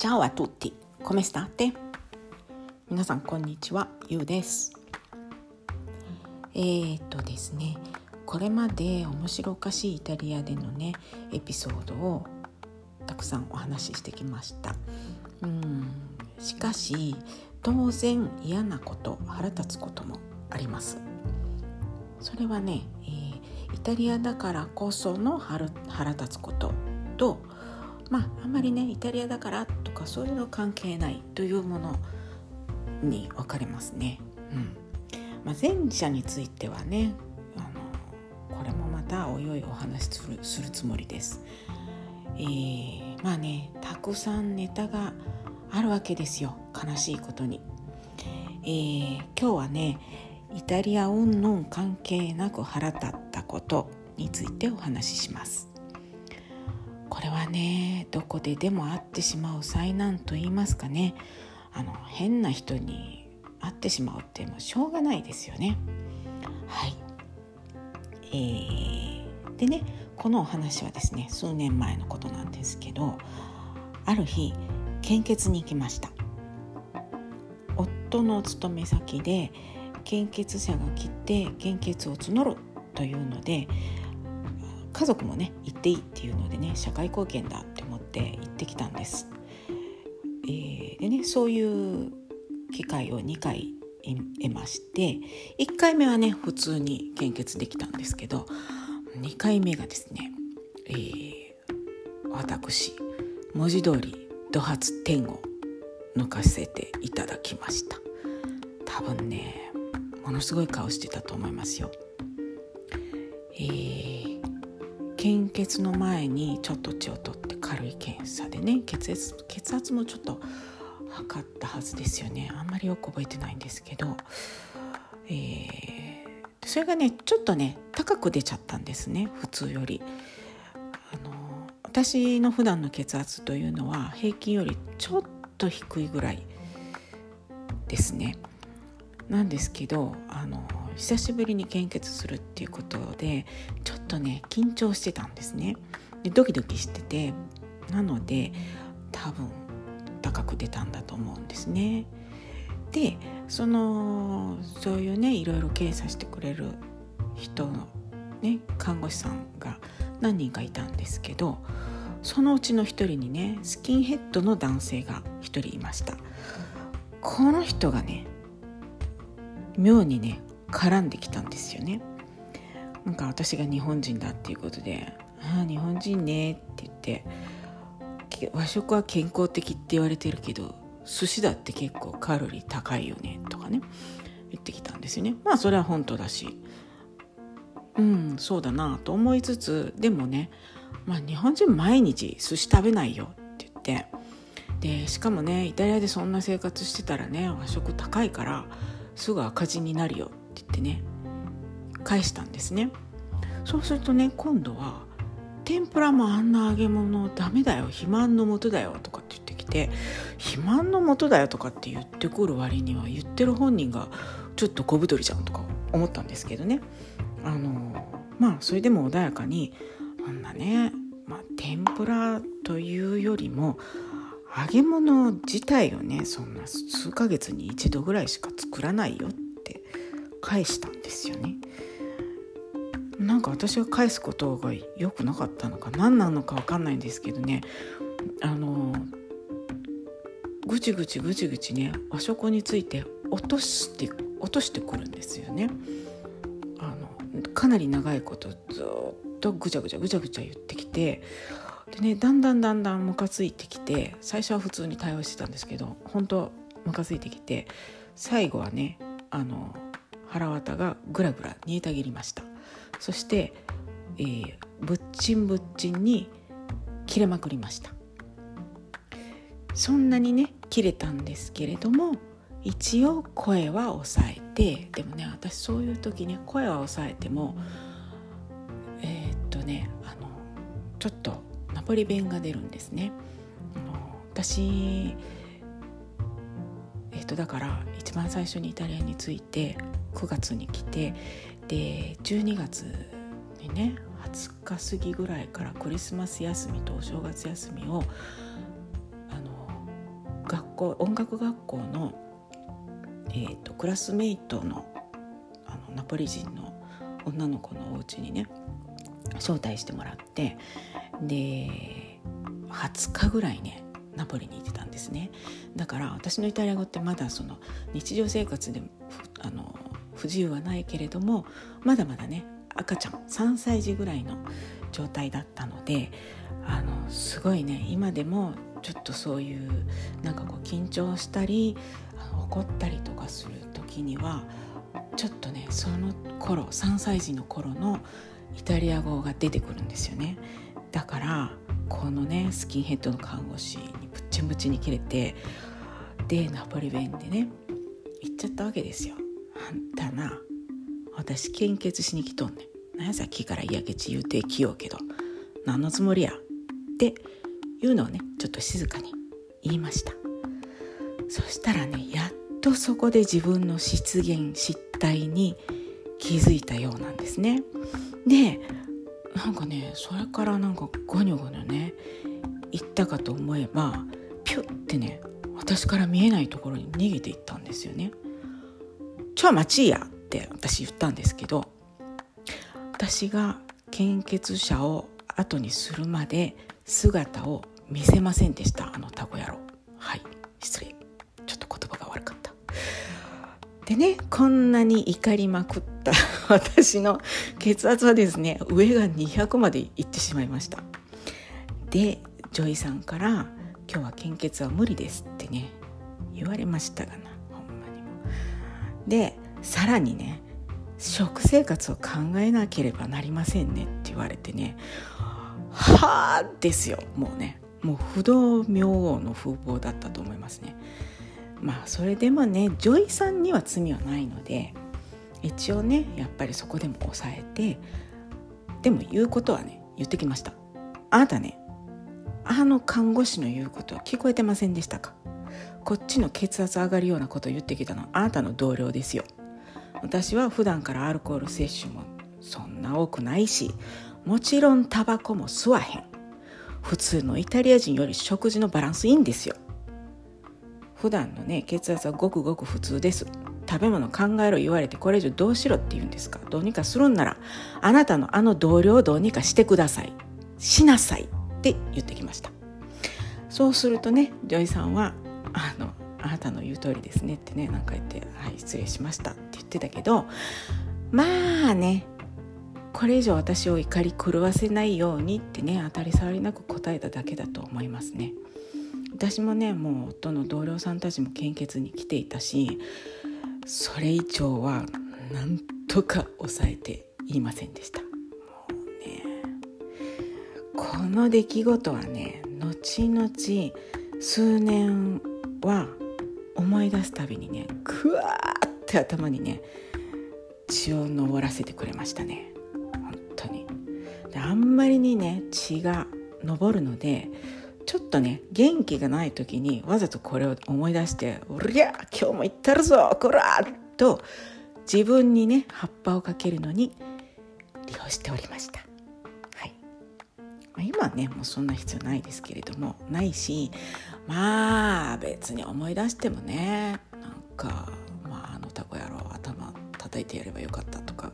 Ciao a tutti, come state? 皆さんこんにちは、ゆうです。えー、っとですね、これまで面白おかしいイタリアでのねエピソードをたくさんお話ししてきました。うんしかし当然嫌なこと腹立つこともあります。それはね、えーイタリアだからこその腹腹立つこととまああんまりねイタリアだからとかそういうの関係ないというものに分かれますね。うんまあ、前者についてはねあのこれもまたおいおいお話しするするつもりです。えーまあねたくさんネタがあるわけですよ悲しいことに。えー今日はねイタリア云々関係なく腹立ったことについてお話しします。これはねどこででも会ってしまう災難と言いますかね。あの変な人に会ってしまうってもうしょうがないですよね。はい、えーでねこのお話はですね数年前のことなんですけどある日献血に行きました。夫の勤め先で献血者が来て献血を募るというので家族もね行っていいっていうのでね社会貢献だって思って行ってきたんです。えーでねそういう機会を2回得まして1回目はね普通に献血できたんですけど2回目がですね、えー私文字通り土発点を抜かせていただきました多分ねものすごい顔してたと思いますよえー献血の前にちょっと血を取って軽い検査でね血圧血圧もちょっと測ったはずですよねあんまりよく覚えてないんですけど、えーそれがねちょっとね高く出ちゃったんですね普通より。あの私の普段の血圧というのは平均よりちょっと低いぐらいですね。なんですけどあの久しぶりに献血するっていうことでちょっとね緊張してたんですね。でドキドキしててなので多分高く出たんだと思うんですね。でそのそういうねいろいろ検査してくれる人のね看護師さんが何人かいたんですけどそのうちの一人にねスキンヘッドの男性が一人いましたこの人がね妙にね絡んできたんですよね。なんか私が日本人だっていうことで「ああ日本人ね」って言って和食は健康的って言われてるけど寿司だって結構カロリー高いよねとかね言ってきたんですよね。まあそれは本当だし。うんそうだなと思いつつでもね、まあ、日本人毎日寿司食べないよって言ってでしかもねイタリアでそんな生活してたらね和食高いからすぐ赤字になるよって言ってね返したんですね。そうするとね今度は天ぷらもあんな揚げ物ダメだよ肥満のもとだよとかって言ってきて肥満のもとだよとかって言ってくる割には言ってる本人がちょっと小太りじゃんとか思ったんですけどね。あのまあそれでも穏やかにあんなね、まあ、天ぷらというよりも揚げ物自体をねそんな数ヶ月に一度ぐらいしか作らないよ返したんですよね。なんか私が返すことが良くなかったのか何なのか分かんないんですけどねあのぐちぐちぐちぐちね和食について落として落としてくるんですよね。あのかなり長いことずっとぐちゃぐちゃぐちゃぐちゃ言ってきてでねだんだんだんだんムカついてきて最初は普通に対応してたんですけど本当ムカついてきて最後はねあの腹渡がぐらぐら煮えたぎりましたそして、えーぶっちんぶっちんに切れまくりましたそんなにね切れたんですけれども一応声は抑えてでもね私そういう時ね声は抑えてもえーっとねあのちょっとナポリ弁が出るんですね。あの私えーっとだから一番最初にイタリアに着いて9月に来てで12月にね20日過ぎぐらいからクリスマス休みとお正月休みをあの学校音楽学校の、えーと、クラスメイトのあのナポリ人の女の子のお家にね招待してもらってで20日ぐらいねナポリに行ってたんですね。だから私のイタリア語ってまだその日常生活であの不自由はないけれどもまだまだね赤ちゃん3歳児ぐらいの状態だったのであのすごいね今でもちょっとそういうなんかこう緊張したり怒ったりとかする時にはちょっとねその頃3歳児の頃のイタリア語が出てくるんですよねだからこのねスキンヘッドの看護師にぶっちゃぶちに切れてでナポリ弁でね言っちゃったわけですよ。あんたな私献血しに来とんねん。なんやさっきから嫌気ち言うてきようけど何のつもりや？っていうのをねちょっと静かに言いましたそしたらねやっとそこで自分の失言失態に気づいたようなんですねでなんかねそれからなんかゴニョゴニョね行ったかと思えばピュッてね私から見えないところに逃げていったんですよね。ちょ待ちやって私言ったんですけど私が献血者を後にするまで姿を見せませんでした。あのタコ野郎。はい。失礼。ちょっと言葉が悪かった。でねこんなに怒りまくった。私の血圧はですね上が200までいってしまいました。で女医さんから「今日は献血は無理です」ってね言われましたがな。でさらにね食生活を考えなければなりませんねって言われてねはあですよ。もうねもう不動明王の風貌だったと思いますね。まあそれでもね女医さんには罪はないので一応ねやっぱりそこでも抑えてでも言うことはね言ってきました。あなたねあの看護師の言うことは聞こえてませんでしたか？こっちの血圧上がるようなことを言ってきたの。はあなたの同僚ですよ。私は普段からアルコール摂取もそんな多くないしもちろんタバコも吸わへん。普通のイタリア人より食事のバランスいいんですよ。普段のね血圧はごくごく普通です。食べ物考えろ言われてこれ以上どうしろって言うんですか。どうにかするんならあなたのあの同僚をどうにかしてください。しなさいって言ってきました。そうするとね女医さんはあのあなたの言う通りですねってねなんか言って「はい失礼しました」って言ってたけどまあねこれ以上私を怒り狂わせないようにってね当たり障りなく答えただけだと思いますね。私もねもう夫の同僚さんたちも献血に来ていたしそれ以上はなんとか抑えて言いませんでした。もうねこの出来事はね後々数年は思い出すたびにねグワーって頭にね血を上らせてくれましたね本当にであんまりにね血が上るのでちょっとね元気がない時にわざとこれを思い出して「おりゃ今日も行ったるぞこら!」と自分にね葉っぱをかけるのに利用しておりました。今はねもうそんな必要ないですけれどもないしまあ別に思い出してもねなんか、まあ、あのタコ野郎頭叩いてやればよかったとか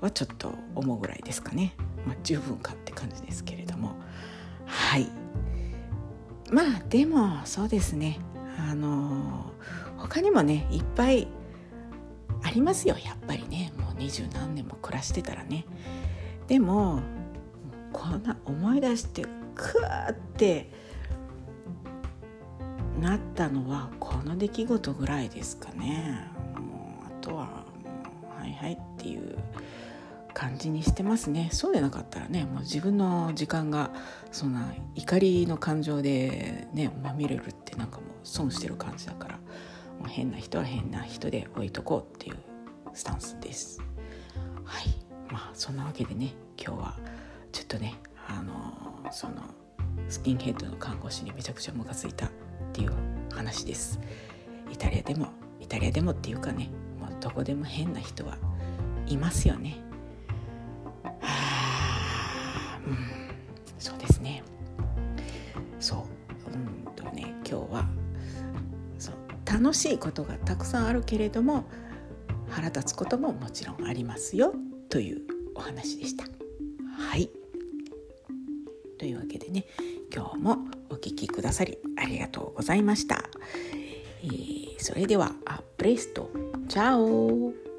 はちょっと思うぐらいですかね、まあ、十分かって感じですけれども。はい。まあでもそうですね。あの他にもねいっぱいありますよやっぱりね。もう二十何年も暮らしてたらね。でもこんな思い出してクワってなったのはこの出来事ぐらいですかね。もうあとはもうはいはいっていう感じにしてますね。そうでなかったらねもう自分の時間がそんな怒りの感情でねまみれるってなんかもう損してる感じだからもう変な人は変な人で置いとこうっていうスタンスです。はい。まあそんなわけでね今日はちょっとねあのそのスキンヘッドの看護師にめちゃくちゃムカついたっていう話です。イタリアでもイタリアでもっていうかねもうどこでも変な人はいますよね。はあうん。そうですね。そう。うんとね今日はそう。楽しいことがたくさんあるけれども腹立つことももちろんありますよというお話でした。はい。というわけでね今日もお聴きくださりありがとうございました。えー、それではアプレストチャオ